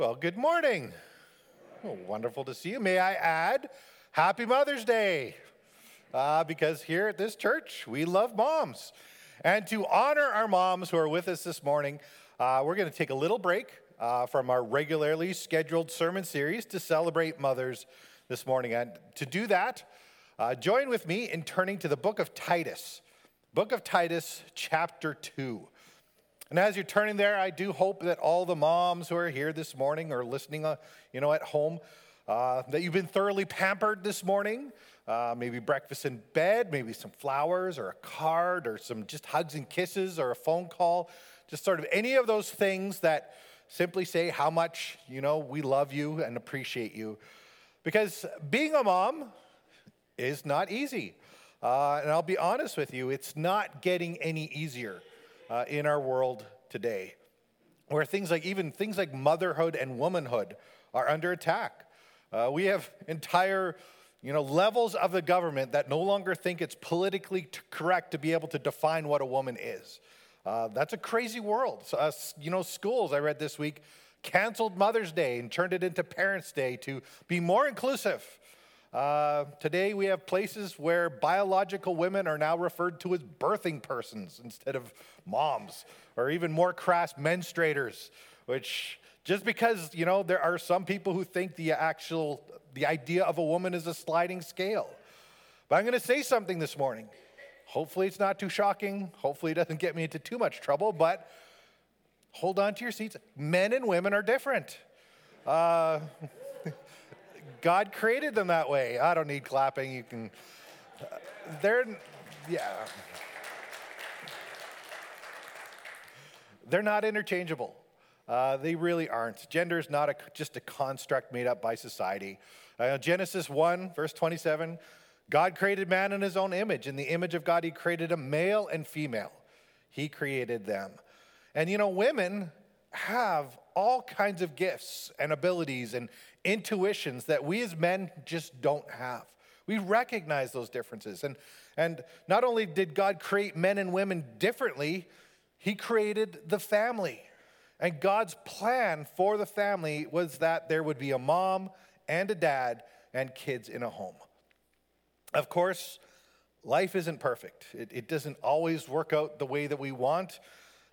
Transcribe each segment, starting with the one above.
Well, good morning. Wonderful to see you. May I add, Happy Mother's Day. Uh, because here at this church, we love moms. And to honor our moms who are with us this morning, uh, we're going to take a little break uh, from our regularly scheduled sermon series to celebrate mothers this morning. And to do that, uh, join with me in turning to the book of Titus, book of Titus, chapter 2. And as you're turning there, I do hope that all the moms who are here this morning or listening, uh, you know, at home, uh, that you've been thoroughly pampered this morning. Uh, maybe breakfast in bed, maybe some flowers or a card or some just hugs and kisses or a phone call. Just sort of any of those things that simply say how much, you know, we love you and appreciate you. Because being a mom is not easy. Uh, and I'll be honest with you, it's not getting any easier uh, in our world today, where things like even things like motherhood and womanhood are under attack. Uh, we have entire you know, levels of the government that no longer think it's politically t- correct to be able to define what a woman is. Uh, that's a crazy world. So, uh, you know, schools, I read this week, canceled Mother's Day and turned it into Parents' Day to be more inclusive. Uh, today, we have places where biological women are now referred to as birthing persons instead of moms, or even more crass menstruators, which just because, you know, there are some people who think the actual, the idea of a woman is a sliding scale. But I'm going to say something this morning. Hopefully, it's not too shocking. Hopefully, it doesn't get me into too much trouble, but hold on to your seats. Men and women are different. Uh, God created them that way. I don't need clapping. You can, they're, yeah. They're not interchangeable. Uh, they really aren't. Gender is not a, just a construct made up by society. Uh, Genesis 1, verse 27 God created man in his own image. In the image of God, he created a male and female. He created them. And you know, women have all kinds of gifts and abilities and intuitions that we as men just don't have. We recognize those differences. And, and not only did God create men and women differently, He created the family. And God's plan for the family was that there would be a mom and a dad and kids in a home. Of course, life isn't perfect, it, it doesn't always work out the way that we want.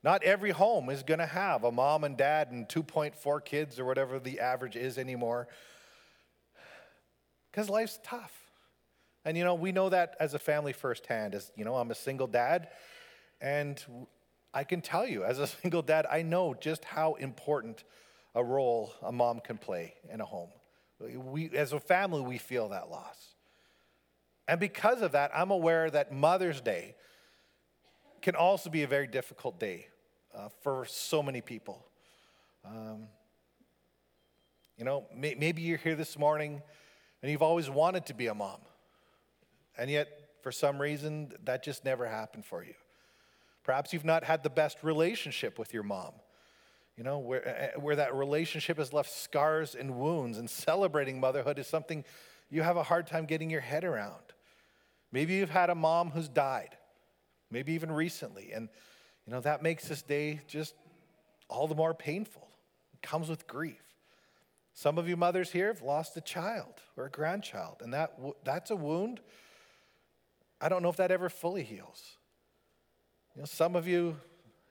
Not every home is going to have a mom and dad and 2.4 kids or whatever the average is anymore. Because life's tough. And you know, we know that as a family firsthand. As you know, I'm a single dad, and I can tell you, as a single dad, I know just how important a role a mom can play in a home. We, as a family, we feel that loss. And because of that, I'm aware that Mother's Day can also be a very difficult day uh, for so many people. Um, you know, may, maybe you're here this morning and you've always wanted to be a mom, and yet for some reason that just never happened for you. Perhaps you've not had the best relationship with your mom, you know, where, where that relationship has left scars and wounds, and celebrating motherhood is something you have a hard time getting your head around. Maybe you've had a mom who's died maybe even recently. And, you know, that makes this day just all the more painful. It comes with grief. Some of you mothers here have lost a child or a grandchild, and that, that's a wound. I don't know if that ever fully heals. You know, some of you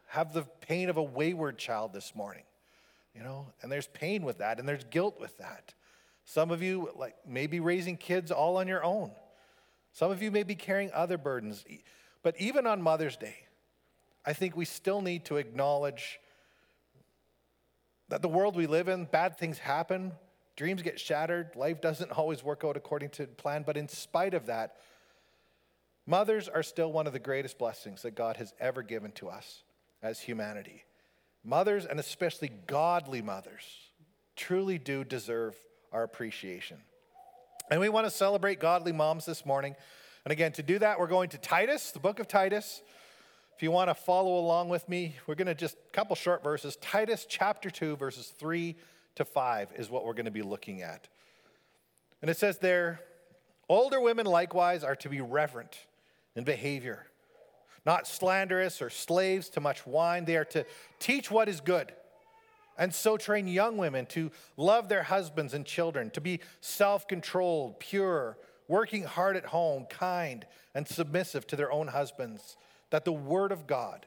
have the pain of a wayward child this morning, you know, and there's pain with that, and there's guilt with that. Some of you, like, maybe raising kids all on your own. Some of you may be carrying other burdens. But even on Mother's Day, I think we still need to acknowledge that the world we live in, bad things happen, dreams get shattered, life doesn't always work out according to plan. But in spite of that, mothers are still one of the greatest blessings that God has ever given to us as humanity. Mothers, and especially godly mothers, truly do deserve our appreciation. And we want to celebrate godly moms this morning. And again, to do that, we're going to Titus, the book of Titus. If you want to follow along with me, we're going to just a couple short verses. Titus chapter 2, verses 3 to 5 is what we're going to be looking at. And it says there, older women likewise are to be reverent in behavior, not slanderous or slaves to much wine. They are to teach what is good, And so train young women to love their husbands and children, to be self controlled, pure, working hard at home, kind, and submissive to their own husbands, that the word of God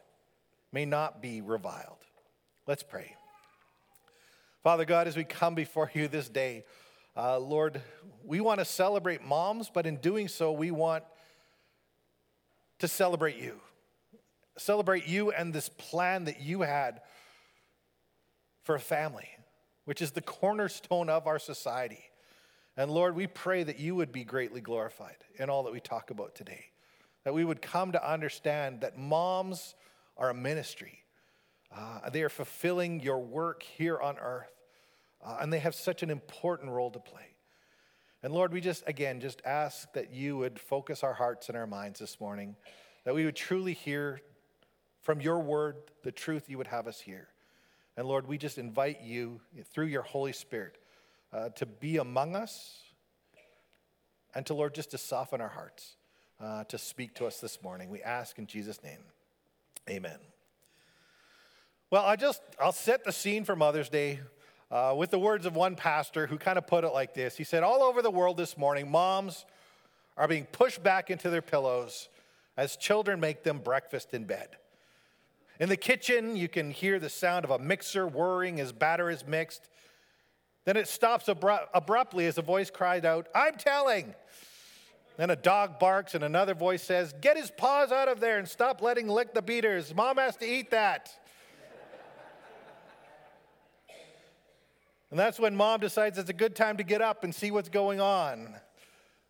may not be reviled. Let's pray. Father God, as we come before you this day, uh, Lord, we want to celebrate moms, but in doing so, we want to celebrate you. Celebrate you and this plan that you had for a family, which is the cornerstone of our society. And Lord, we pray that you would be greatly glorified in all that we talk about today. That we would come to understand that moms are a ministry. Uh, they are fulfilling your work here on earth. Uh, and they have such an important role to play. And Lord, we just, again, just ask that you would focus our hearts and our minds this morning, that we would truly hear from your word the truth you would have us hear. And Lord, we just invite you through your Holy Spirit uh, to be among us and to, Lord, just to soften our hearts, uh, to speak to us this morning. We ask in Jesus' name. Amen. Well, I just, I'll set the scene for Mother's Day uh, with the words of one pastor who kind of put it like this. He said, All over the world this morning, moms are being pushed back into their pillows as children make them breakfast in bed. In the kitchen, you can hear the sound of a mixer whirring as batter is mixed. Then it stops abru- abruptly as a voice cries out, I'm telling. Then a dog barks and another voice says, Get his paws out of there and stop letting lick the beaters. Mom has to eat that. and that's when mom decides it's a good time to get up and see what's going on.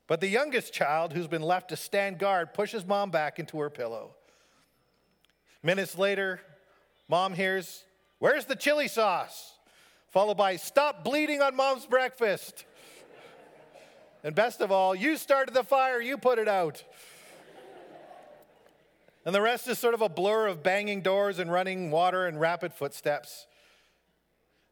But the youngest child, who's been left to stand guard, pushes mom back into her pillow. Minutes later, mom hears, Where's the chili sauce? Followed by stop bleeding on mom's breakfast. and best of all, you started the fire, you put it out. and the rest is sort of a blur of banging doors and running water and rapid footsteps.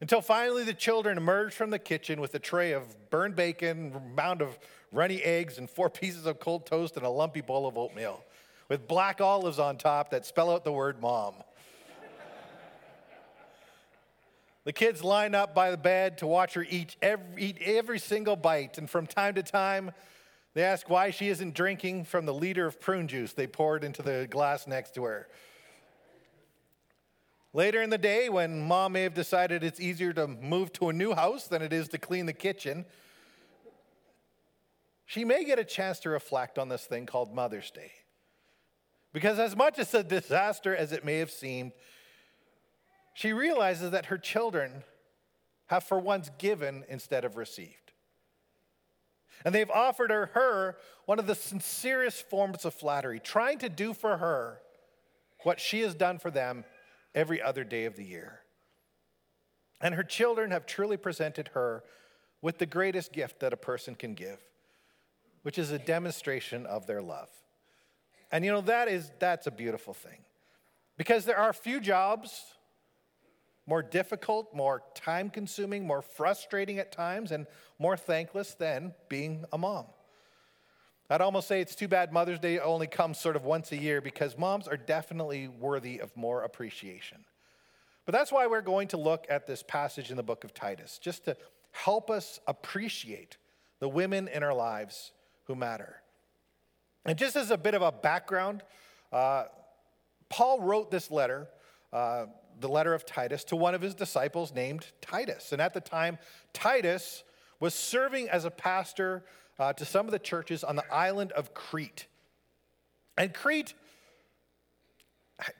Until finally the children emerge from the kitchen with a tray of burned bacon, a mound of runny eggs, and four pieces of cold toast and a lumpy bowl of oatmeal with black olives on top that spell out the word mom. The kids line up by the bed to watch her eat every, eat every single bite, and from time to time, they ask why she isn't drinking from the liter of prune juice they poured into the glass next to her. Later in the day, when mom may have decided it's easier to move to a new house than it is to clean the kitchen, she may get a chance to reflect on this thing called Mother's Day. Because, as much as a disaster as it may have seemed, she realizes that her children have for once given instead of received. And they've offered her, her one of the sincerest forms of flattery, trying to do for her what she has done for them every other day of the year. And her children have truly presented her with the greatest gift that a person can give, which is a demonstration of their love. And you know that is that's a beautiful thing. Because there are few jobs more difficult, more time consuming, more frustrating at times, and more thankless than being a mom. I'd almost say it's too bad Mother's Day only comes sort of once a year because moms are definitely worthy of more appreciation. But that's why we're going to look at this passage in the book of Titus, just to help us appreciate the women in our lives who matter. And just as a bit of a background, uh, Paul wrote this letter uh, the letter of Titus to one of his disciples named Titus. And at the time, Titus was serving as a pastor uh, to some of the churches on the island of Crete. And Crete,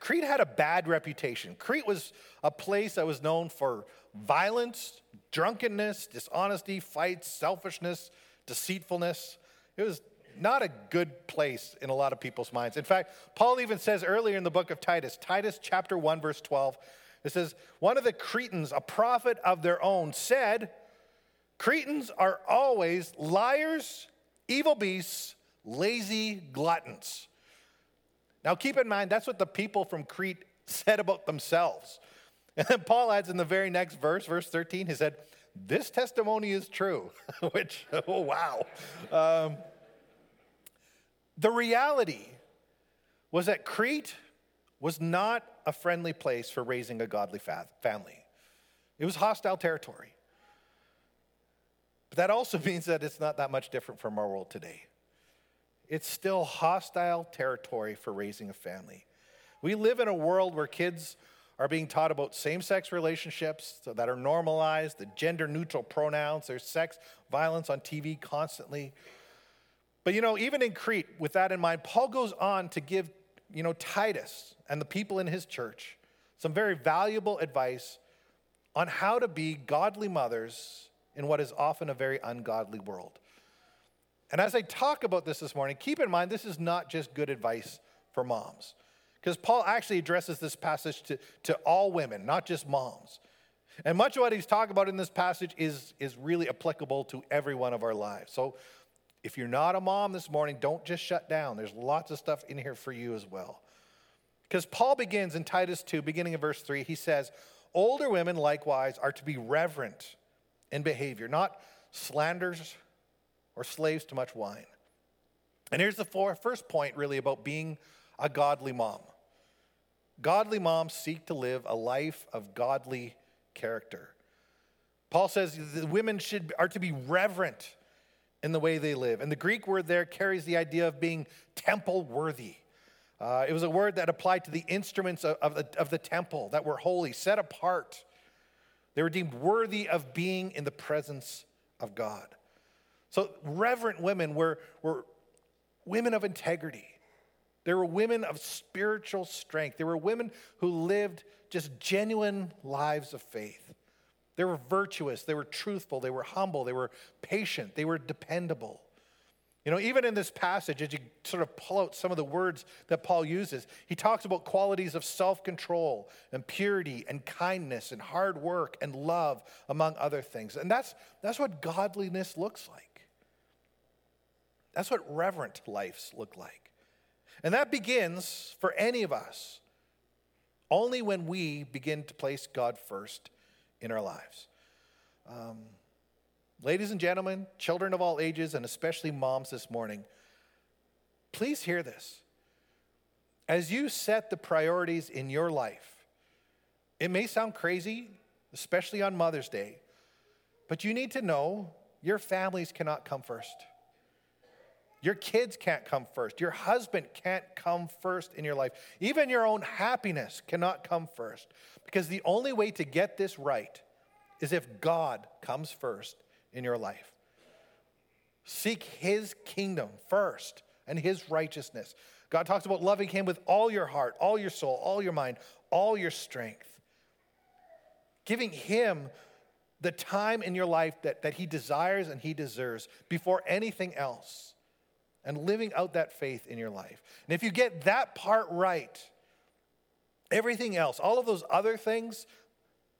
Crete had a bad reputation. Crete was a place that was known for violence, drunkenness, dishonesty, fights, selfishness, deceitfulness. It was not a good place in a lot of people's minds. In fact, Paul even says earlier in the book of Titus, Titus chapter 1, verse 12, it says, One of the Cretans, a prophet of their own, said, Cretans are always liars, evil beasts, lazy gluttons. Now keep in mind, that's what the people from Crete said about themselves. And then Paul adds in the very next verse, verse 13, he said, This testimony is true, which, oh, wow. Um, the reality was that Crete was not a friendly place for raising a godly family. It was hostile territory. But that also means that it's not that much different from our world today. It's still hostile territory for raising a family. We live in a world where kids are being taught about same sex relationships that are normalized, the gender neutral pronouns, there's sex violence on TV constantly. But you know, even in Crete, with that in mind, Paul goes on to give, you know, Titus and the people in his church some very valuable advice on how to be godly mothers in what is often a very ungodly world. And as I talk about this this morning, keep in mind this is not just good advice for moms. Because Paul actually addresses this passage to, to all women, not just moms. And much of what he's talking about in this passage is, is really applicable to every one of our lives. So if you're not a mom this morning, don't just shut down. There's lots of stuff in here for you as well. Because Paul begins in Titus 2, beginning of verse 3, he says, Older women likewise are to be reverent in behavior, not slanders or slaves to much wine. And here's the first point, really, about being a godly mom. Godly moms seek to live a life of godly character. Paul says the women should, are to be reverent in the way they live. And the Greek word there carries the idea of being temple worthy. Uh, it was a word that applied to the instruments of, of, the, of the temple that were holy, set apart. They were deemed worthy of being in the presence of God. So, reverent women were, were women of integrity. They were women of spiritual strength. They were women who lived just genuine lives of faith. They were virtuous, they were truthful, they were humble, they were patient, they were dependable. You know, even in this passage, as you sort of pull out some of the words that Paul uses, he talks about qualities of self control and purity and kindness and hard work and love, among other things. And that's, that's what godliness looks like. That's what reverent lives look like. And that begins for any of us only when we begin to place God first in our lives. Um, ladies and gentlemen, children of all ages, and especially moms this morning, please hear this. As you set the priorities in your life, it may sound crazy, especially on Mother's Day, but you need to know your families cannot come first. Your kids can't come first. Your husband can't come first in your life. Even your own happiness cannot come first. Because the only way to get this right is if God comes first in your life. Seek his kingdom first and his righteousness. God talks about loving him with all your heart, all your soul, all your mind, all your strength. Giving him the time in your life that, that he desires and he deserves before anything else and living out that faith in your life. And if you get that part right, everything else, all of those other things,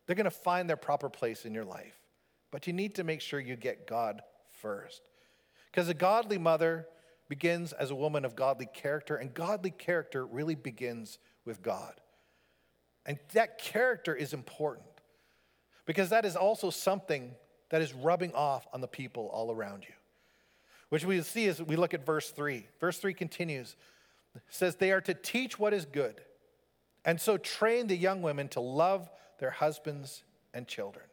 they're going to find their proper place in your life. But you need to make sure you get God first. Because a godly mother begins as a woman of godly character, and godly character really begins with God. And that character is important because that is also something that is rubbing off on the people all around you which we see as we look at verse 3. Verse 3 continues, says, They are to teach what is good, and so train the young women to love their husbands and children.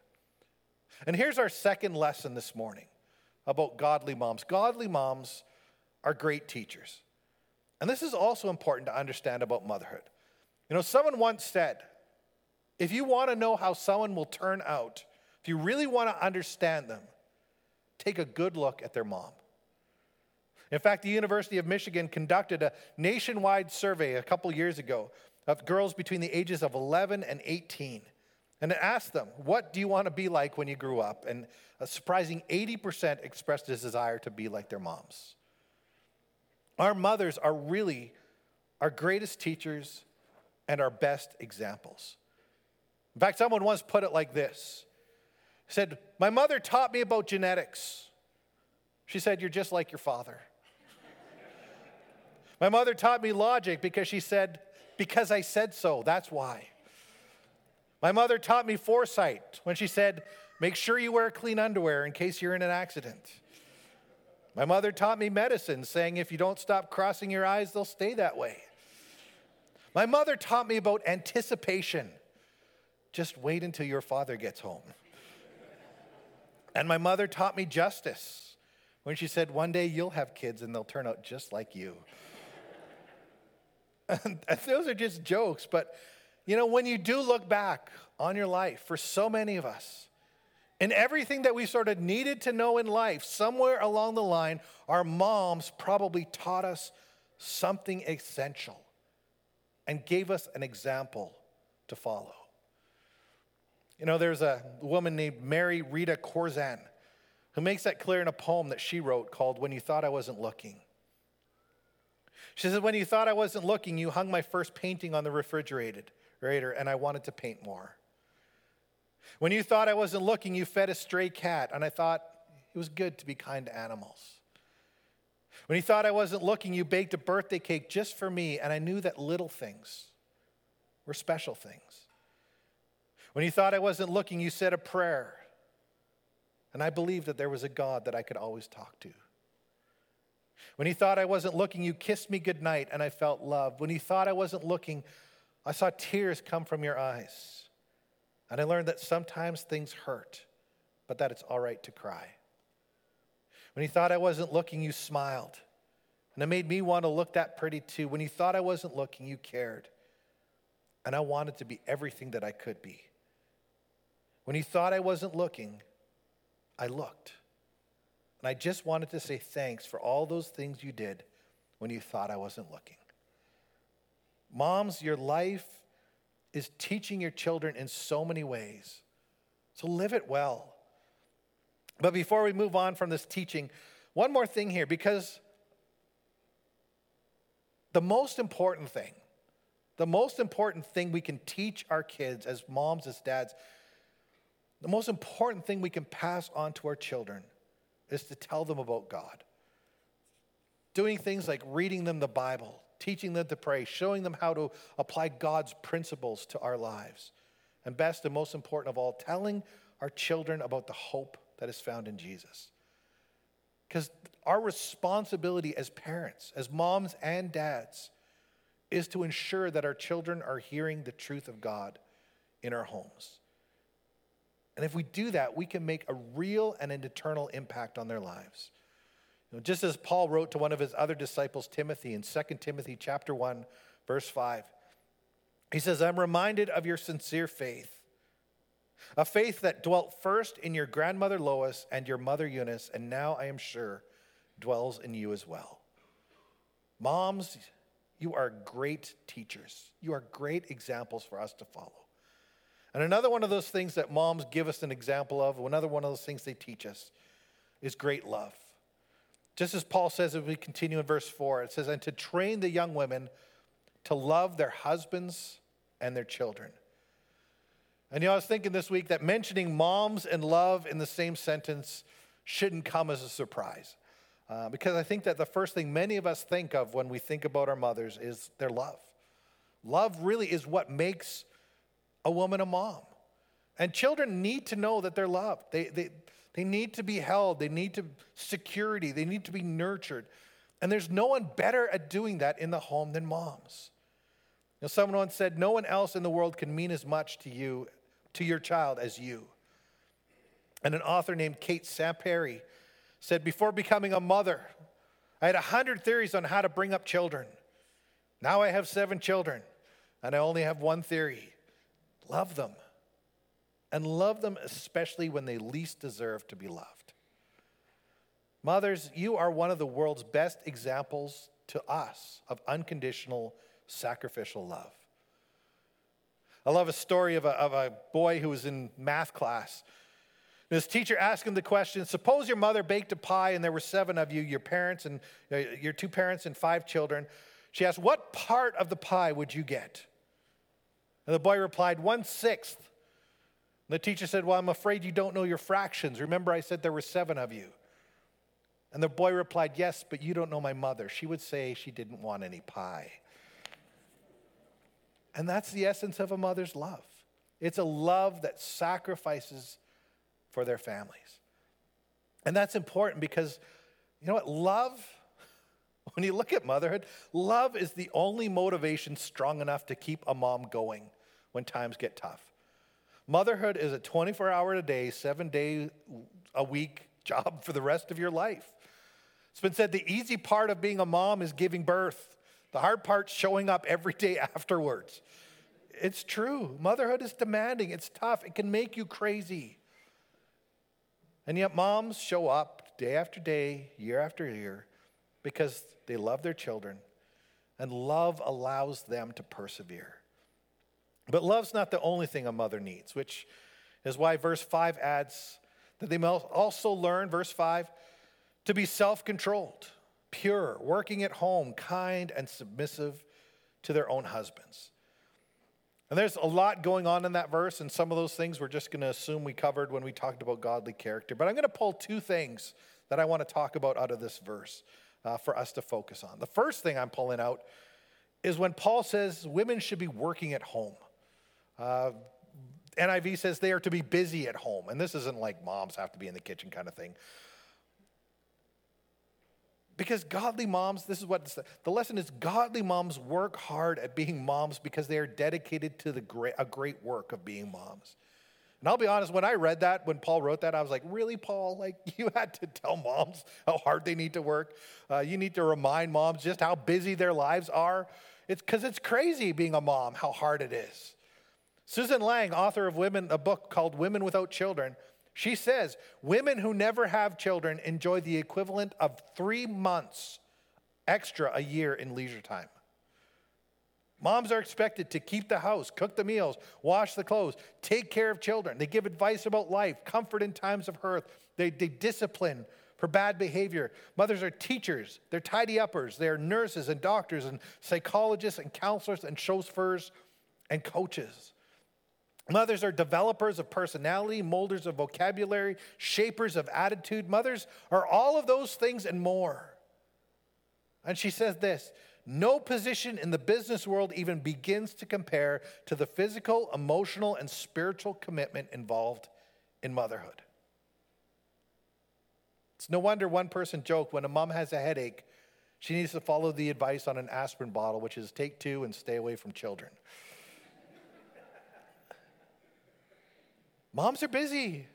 And here's our second lesson this morning about godly moms. Godly moms are great teachers. And this is also important to understand about motherhood. You know, someone once said, if you want to know how someone will turn out, if you really want to understand them, take a good look at their mom. In fact, the University of Michigan conducted a nationwide survey a couple years ago of girls between the ages of 11 and 18. And it asked them, What do you want to be like when you grew up? And a surprising 80% expressed a desire to be like their moms. Our mothers are really our greatest teachers and our best examples. In fact, someone once put it like this said, My mother taught me about genetics. She said, You're just like your father. My mother taught me logic because she said, Because I said so, that's why. My mother taught me foresight when she said, Make sure you wear clean underwear in case you're in an accident. My mother taught me medicine, saying, If you don't stop crossing your eyes, they'll stay that way. My mother taught me about anticipation. Just wait until your father gets home. and my mother taught me justice when she said, One day you'll have kids and they'll turn out just like you. those are just jokes, but you know, when you do look back on your life, for so many of us, and everything that we sort of needed to know in life, somewhere along the line, our moms probably taught us something essential and gave us an example to follow. You know, there's a woman named Mary Rita Korzan who makes that clear in a poem that she wrote called When You Thought I Wasn't Looking. She says, When you thought I wasn't looking, you hung my first painting on the refrigerator, and I wanted to paint more. When you thought I wasn't looking, you fed a stray cat, and I thought it was good to be kind to animals. When you thought I wasn't looking, you baked a birthday cake just for me, and I knew that little things were special things. When you thought I wasn't looking, you said a prayer, and I believed that there was a God that I could always talk to. When you thought I wasn't looking, you kissed me goodnight, and I felt loved. When you thought I wasn't looking, I saw tears come from your eyes. And I learned that sometimes things hurt, but that it's all right to cry. When you thought I wasn't looking, you smiled. And it made me want to look that pretty too. When you thought I wasn't looking, you cared. And I wanted to be everything that I could be. When you thought I wasn't looking, I looked. And I just wanted to say thanks for all those things you did when you thought I wasn't looking. Moms, your life is teaching your children in so many ways. So live it well. But before we move on from this teaching, one more thing here because the most important thing, the most important thing we can teach our kids as moms, as dads, the most important thing we can pass on to our children is to tell them about God. Doing things like reading them the Bible, teaching them to pray, showing them how to apply God's principles to our lives. And best and most important of all, telling our children about the hope that is found in Jesus. Because our responsibility as parents, as moms and dads, is to ensure that our children are hearing the truth of God in our homes. And if we do that, we can make a real and an eternal impact on their lives. You know, just as Paul wrote to one of his other disciples, Timothy, in 2 Timothy chapter 1, verse 5, he says, I'm reminded of your sincere faith, a faith that dwelt first in your grandmother Lois and your mother Eunice, and now I am sure dwells in you as well. Moms, you are great teachers. You are great examples for us to follow. And another one of those things that moms give us an example of, another one of those things they teach us, is great love. Just as Paul says as we continue in verse 4, it says, and to train the young women to love their husbands and their children. And you know, I was thinking this week that mentioning moms and love in the same sentence shouldn't come as a surprise. Uh, because I think that the first thing many of us think of when we think about our mothers is their love. Love really is what makes a woman a mom. And children need to know that they're loved. They, they, they need to be held, they need to security, they need to be nurtured. And there's no one better at doing that in the home than moms. Know, someone once said, No one else in the world can mean as much to you, to your child, as you. And an author named Kate Samperi said, Before becoming a mother, I had a hundred theories on how to bring up children. Now I have seven children, and I only have one theory love them and love them especially when they least deserve to be loved. Mothers, you are one of the world's best examples to us of unconditional sacrificial love. I love a story of a, of a boy who was in math class. His teacher asked him the question Suppose your mother baked a pie and there were seven of you, your parents and uh, your two parents and five children. She asked, What part of the pie would you get? And the boy replied, One sixth. The teacher said, Well, I'm afraid you don't know your fractions. Remember, I said there were seven of you. And the boy replied, Yes, but you don't know my mother. She would say she didn't want any pie. And that's the essence of a mother's love it's a love that sacrifices for their families. And that's important because, you know what? Love, when you look at motherhood, love is the only motivation strong enough to keep a mom going when times get tough. Motherhood is a 24 hour a day, seven day a week job for the rest of your life. It's been said the easy part of being a mom is giving birth, the hard part's showing up every day afterwards. It's true. Motherhood is demanding, it's tough, it can make you crazy. And yet, moms show up day after day, year after year, because they love their children, and love allows them to persevere. But love's not the only thing a mother needs, which is why verse 5 adds that they must also learn, verse 5, to be self controlled, pure, working at home, kind, and submissive to their own husbands. And there's a lot going on in that verse, and some of those things we're just going to assume we covered when we talked about godly character. But I'm going to pull two things that I want to talk about out of this verse uh, for us to focus on. The first thing I'm pulling out is when Paul says women should be working at home. Uh, NIV says they are to be busy at home. And this isn't like moms have to be in the kitchen kind of thing. Because godly moms, this is what the lesson is godly moms work hard at being moms because they are dedicated to the great, a great work of being moms. And I'll be honest, when I read that, when Paul wrote that, I was like, really, Paul? Like, you had to tell moms how hard they need to work. Uh, you need to remind moms just how busy their lives are. It's because it's crazy being a mom, how hard it is. Susan Lang, author of Women, a book called Women Without Children, she says women who never have children enjoy the equivalent of three months extra a year in leisure time. Moms are expected to keep the house, cook the meals, wash the clothes, take care of children. They give advice about life, comfort in times of hurt. They, they discipline for bad behavior. Mothers are teachers, they're tidy uppers, they're nurses and doctors and psychologists and counselors and chauffeurs and coaches. Mothers are developers of personality, molders of vocabulary, shapers of attitude. Mothers are all of those things and more. And she says this no position in the business world even begins to compare to the physical, emotional, and spiritual commitment involved in motherhood. It's no wonder one person joked when a mom has a headache, she needs to follow the advice on an aspirin bottle, which is take two and stay away from children. Moms are busy,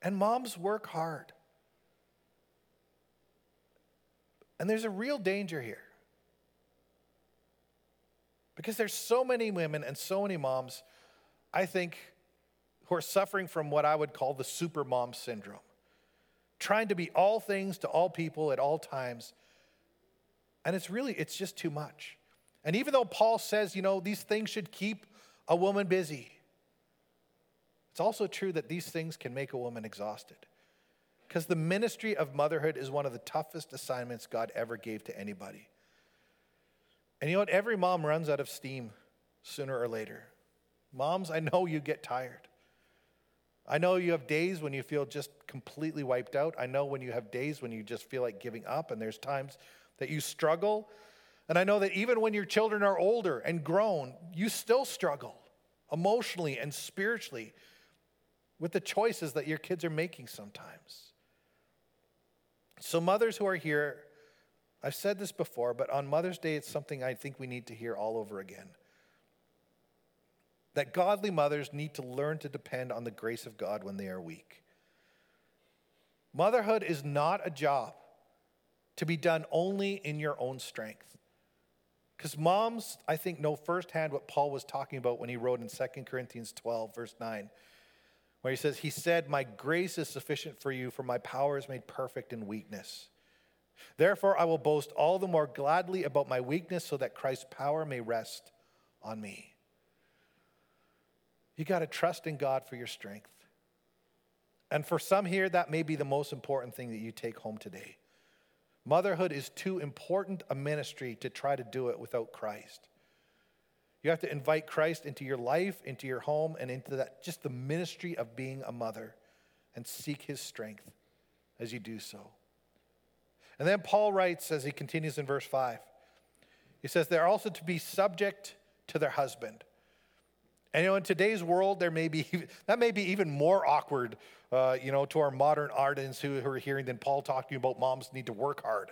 and moms work hard. And there's a real danger here. Because there's so many women and so many moms, I think, who are suffering from what I would call the super mom syndrome. Trying to be all things to all people at all times. And it's really, it's just too much. And even though Paul says, you know, these things should keep a woman busy, it's also true that these things can make a woman exhausted. Because the ministry of motherhood is one of the toughest assignments God ever gave to anybody. And you know what? Every mom runs out of steam sooner or later. Moms, I know you get tired. I know you have days when you feel just completely wiped out. I know when you have days when you just feel like giving up, and there's times that you struggle. And I know that even when your children are older and grown, you still struggle emotionally and spiritually with the choices that your kids are making sometimes. So, mothers who are here, I've said this before, but on Mother's Day, it's something I think we need to hear all over again. That godly mothers need to learn to depend on the grace of God when they are weak. Motherhood is not a job to be done only in your own strength. Because moms, I think, know firsthand what Paul was talking about when he wrote in 2 Corinthians 12, verse 9 where he says, He said, My grace is sufficient for you, for my power is made perfect in weakness. Therefore, I will boast all the more gladly about my weakness so that Christ's power may rest on me. You got to trust in God for your strength. And for some here, that may be the most important thing that you take home today. Motherhood is too important a ministry to try to do it without Christ. You have to invite Christ into your life, into your home, and into that just the ministry of being a mother and seek his strength as you do so. And then Paul writes as he continues in verse 5. He says, They're also to be subject to their husband. And you know, in today's world, there may be that may be even more awkward, uh, you know, to our modern ardents who, who are hearing than Paul talking about moms need to work hard.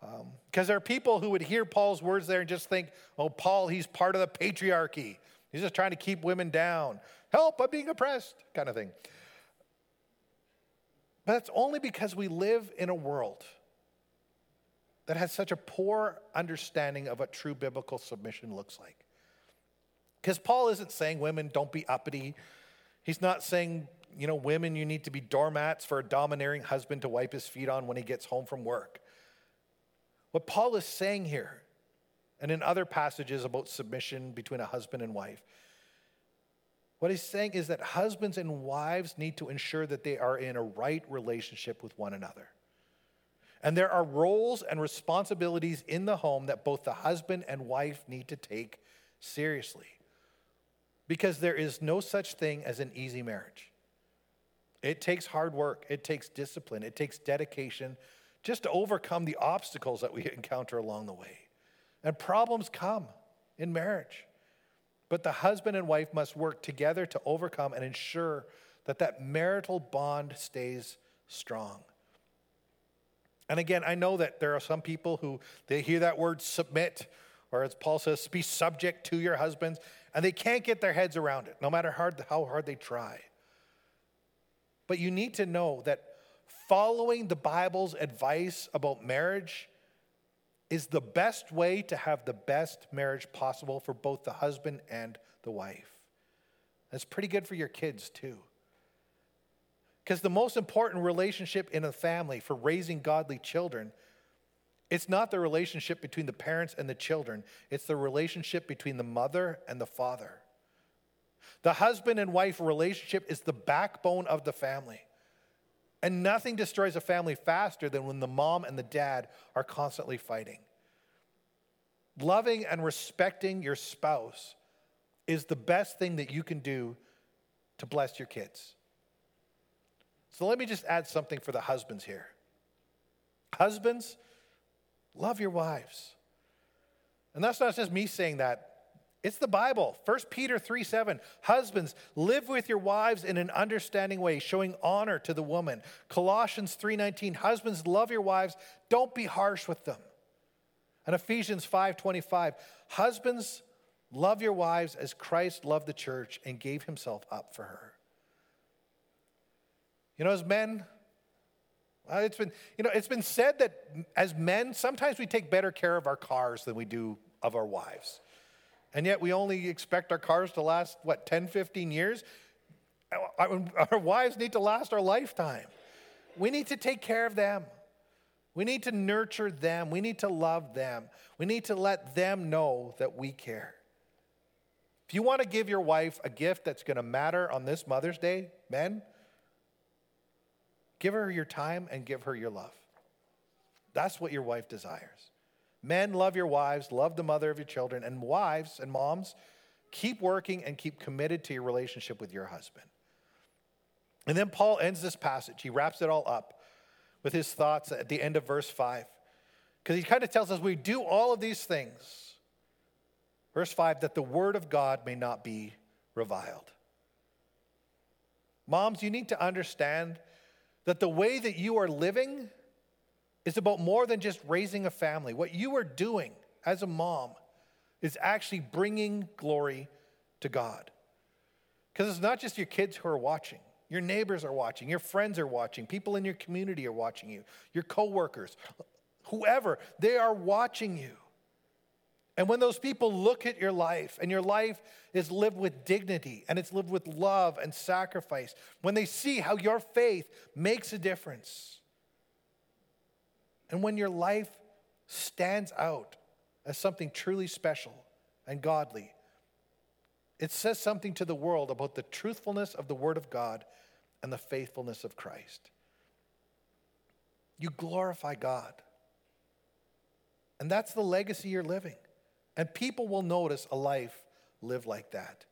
Because um, there are people who would hear Paul's words there and just think, oh, Paul, he's part of the patriarchy. He's just trying to keep women down. help, I'm being oppressed, kind of thing. But it's only because we live in a world that has such a poor understanding of what true biblical submission looks like. Because Paul isn't saying women don't be uppity. He's not saying, you know, women, you need to be doormats for a domineering husband to wipe his feet on when he gets home from work. What Paul is saying here, and in other passages about submission between a husband and wife, what he's saying is that husbands and wives need to ensure that they are in a right relationship with one another. And there are roles and responsibilities in the home that both the husband and wife need to take seriously. Because there is no such thing as an easy marriage. It takes hard work, it takes discipline, it takes dedication just to overcome the obstacles that we encounter along the way. And problems come in marriage. But the husband and wife must work together to overcome and ensure that that marital bond stays strong. And again, I know that there are some people who they hear that word submit, or as Paul says, be subject to your husbands, and they can't get their heads around it, no matter how hard they try. But you need to know that following the Bible's advice about marriage is the best way to have the best marriage possible for both the husband and the wife. That's pretty good for your kids, too. Because the most important relationship in a family for raising godly children, it's not the relationship between the parents and the children, it's the relationship between the mother and the father. The husband and wife relationship is the backbone of the family. And nothing destroys a family faster than when the mom and the dad are constantly fighting. Loving and respecting your spouse is the best thing that you can do to bless your kids. So let me just add something for the husbands here. Husbands, love your wives. And that's not just me saying that. It's the Bible. 1 Peter 3 7. Husbands, live with your wives in an understanding way, showing honor to the woman. Colossians 3 19. Husbands, love your wives. Don't be harsh with them. And Ephesians 5 25. Husbands, love your wives as Christ loved the church and gave himself up for her. You know, as men, uh, it's been, you know, it's been said that as men, sometimes we take better care of our cars than we do of our wives. And yet we only expect our cars to last, what, 10, 15 years? Uh, our wives need to last our lifetime. We need to take care of them. We need to nurture them. We need to love them. We need to let them know that we care. If you want to give your wife a gift that's going to matter on this Mother's Day, men, Give her your time and give her your love. That's what your wife desires. Men, love your wives, love the mother of your children, and wives and moms, keep working and keep committed to your relationship with your husband. And then Paul ends this passage. He wraps it all up with his thoughts at the end of verse 5. Because he kind of tells us we do all of these things. Verse 5 that the word of God may not be reviled. Moms, you need to understand that the way that you are living is about more than just raising a family. What you are doing as a mom is actually bringing glory to God. Because it's not just your kids who are watching. Your neighbors are watching, your friends are watching, people in your community are watching you, your coworkers, whoever, they are watching you. And when those people look at your life and your life is lived with dignity and it's lived with love and sacrifice, when they see how your faith makes a difference, and when your life stands out as something truly special and godly, it says something to the world about the truthfulness of the Word of God and the faithfulness of Christ. You glorify God. And that's the legacy you're living. And people will notice a life lived like that.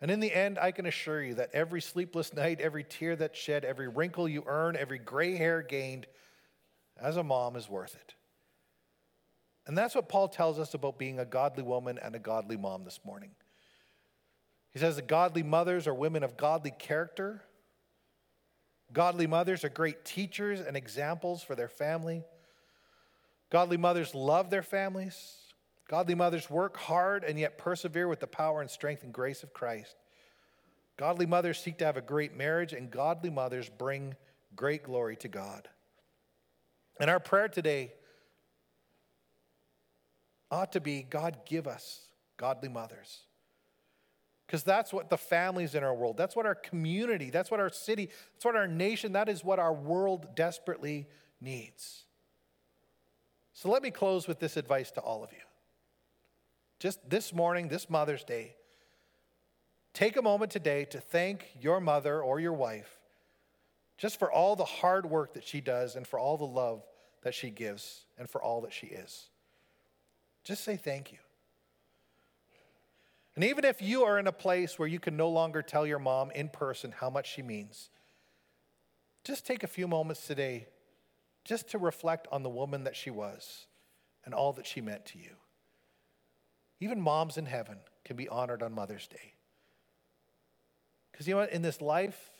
And in the end, I can assure you that every sleepless night, every tear that's shed, every wrinkle you earn, every gray hair gained as a mom is worth it. And that's what Paul tells us about being a godly woman and a godly mom this morning. He says that godly mothers are women of godly character. Godly mothers are great teachers and examples for their family. Godly mothers love their families. Godly mothers work hard and yet persevere with the power and strength and grace of Christ. Godly mothers seek to have a great marriage, and godly mothers bring great glory to God. And our prayer today ought to be God, give us godly mothers. Because that's what the families in our world, that's what our community, that's what our city, that's what our nation, that is what our world desperately needs. So let me close with this advice to all of you. Just this morning, this Mother's Day, take a moment today to thank your mother or your wife just for all the hard work that she does and for all the love that she gives and for all that she is. Just say thank you. And even if you are in a place where you can no longer tell your mom in person how much she means, just take a few moments today just to reflect on the woman that she was and all that she meant to you. Even moms in heaven can be honored on Mother's Day. Because you know what? In this life,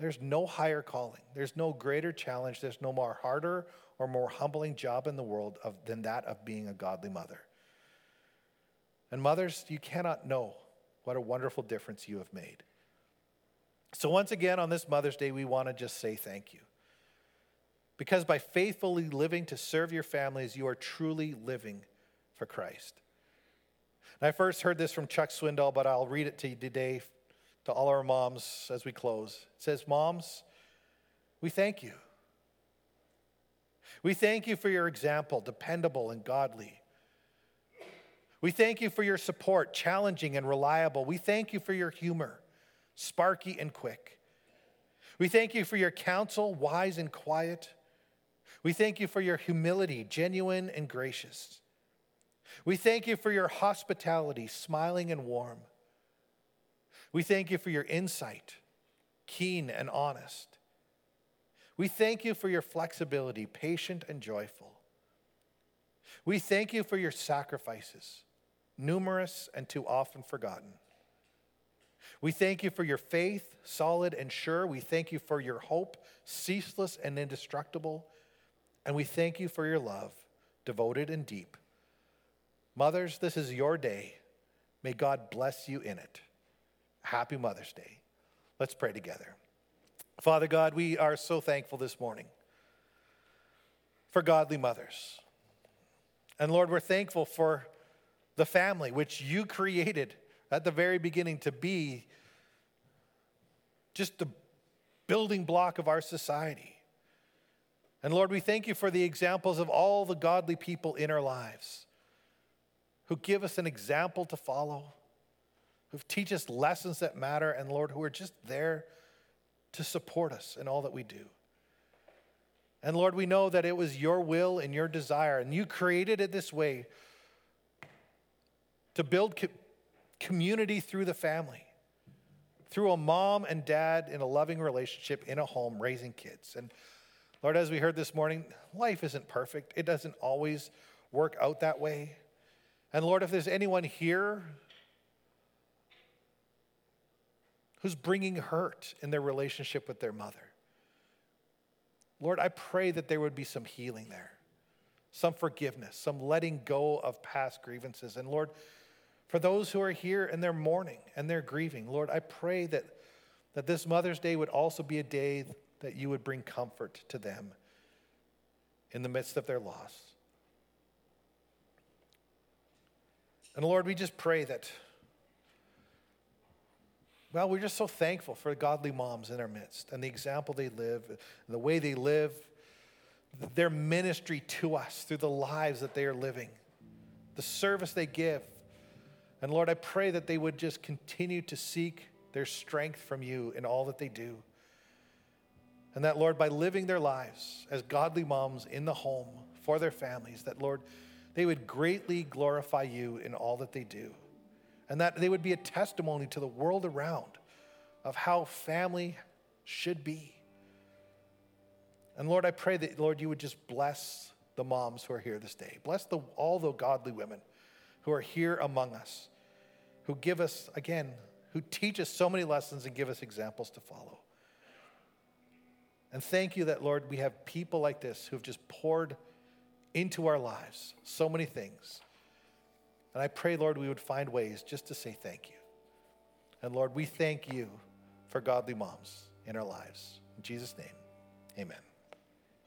there's no higher calling, there's no greater challenge, there's no more harder or more humbling job in the world of, than that of being a godly mother. And mothers, you cannot know what a wonderful difference you have made. So, once again, on this Mother's Day, we want to just say thank you. Because by faithfully living to serve your families, you are truly living for Christ. And I first heard this from Chuck Swindoll, but I'll read it to you today to all our moms as we close. It says, Moms, we thank you. We thank you for your example, dependable and godly. We thank you for your support, challenging and reliable. We thank you for your humor, sparky and quick. We thank you for your counsel, wise and quiet. We thank you for your humility, genuine and gracious. We thank you for your hospitality, smiling and warm. We thank you for your insight, keen and honest. We thank you for your flexibility, patient and joyful. We thank you for your sacrifices, numerous and too often forgotten. We thank you for your faith, solid and sure. We thank you for your hope, ceaseless and indestructible. And we thank you for your love, devoted and deep. Mothers, this is your day. May God bless you in it. Happy Mother's Day. Let's pray together. Father God, we are so thankful this morning for godly mothers. And Lord, we're thankful for the family which you created at the very beginning to be just the building block of our society. And Lord, we thank you for the examples of all the godly people in our lives who give us an example to follow, who teach us lessons that matter, and Lord, who are just there to support us in all that we do. And Lord, we know that it was your will and your desire, and you created it this way to build co- community through the family, through a mom and dad in a loving relationship in a home raising kids. And Lord, as we heard this morning, life isn't perfect, it doesn't always work out that way. And Lord, if there's anyone here who's bringing hurt in their relationship with their mother, Lord, I pray that there would be some healing there, some forgiveness, some letting go of past grievances. And Lord, for those who are here and they're mourning and they're grieving, Lord, I pray that, that this Mother's Day would also be a day that you would bring comfort to them in the midst of their loss. And Lord, we just pray that, well, we're just so thankful for the godly moms in our midst and the example they live, the way they live, their ministry to us through the lives that they are living, the service they give, and Lord, I pray that they would just continue to seek their strength from you in all that they do. And that, Lord, by living their lives as godly moms in the home for their families, that, Lord, they would greatly glorify you in all that they do. And that they would be a testimony to the world around of how family should be. And Lord, I pray that, Lord, you would just bless the moms who are here this day. Bless the, all the godly women who are here among us, who give us, again, who teach us so many lessons and give us examples to follow. And thank you that, Lord, we have people like this who have just poured into our lives so many things. And I pray, Lord, we would find ways just to say thank you. And Lord, we thank you for godly moms in our lives. In Jesus' name, amen.